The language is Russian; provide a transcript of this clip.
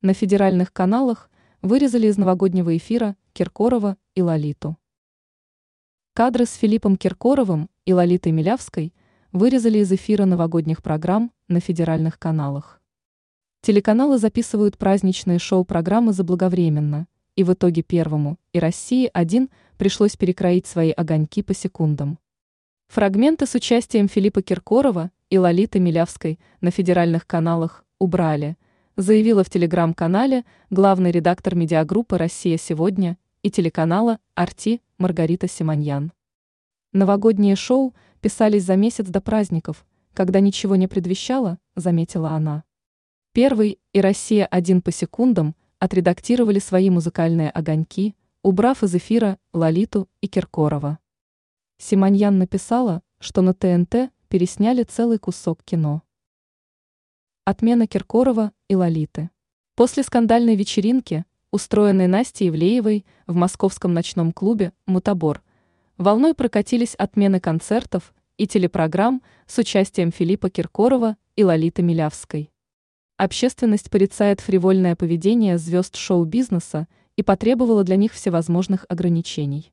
На федеральных каналах вырезали из новогоднего эфира Киркорова и Лолиту. Кадры с Филиппом Киркоровым и Лолитой Милявской вырезали из эфира новогодних программ на федеральных каналах. Телеканалы записывают праздничные шоу-программы заблаговременно, и в итоге Первому и России-1 пришлось перекроить свои огоньки по секундам. Фрагменты с участием Филиппа Киркорова и Лолиты Милявской на федеральных каналах убрали – заявила в телеграм-канале главный редактор медиагруппы «Россия сегодня» и телеканала «Арти» Маргарита Симоньян. Новогодние шоу писались за месяц до праздников, когда ничего не предвещало, заметила она. Первый и «Россия один по секундам» отредактировали свои музыкальные огоньки, убрав из эфира Лолиту и Киркорова. Симоньян написала, что на ТНТ пересняли целый кусок кино. Отмена Киркорова и Лолиты. После скандальной вечеринки, устроенной Настей Ивлеевой в московском ночном клубе «Мутабор», волной прокатились отмены концертов и телепрограмм с участием Филиппа Киркорова и Лолиты Милявской. Общественность порицает фривольное поведение звезд шоу-бизнеса и потребовала для них всевозможных ограничений.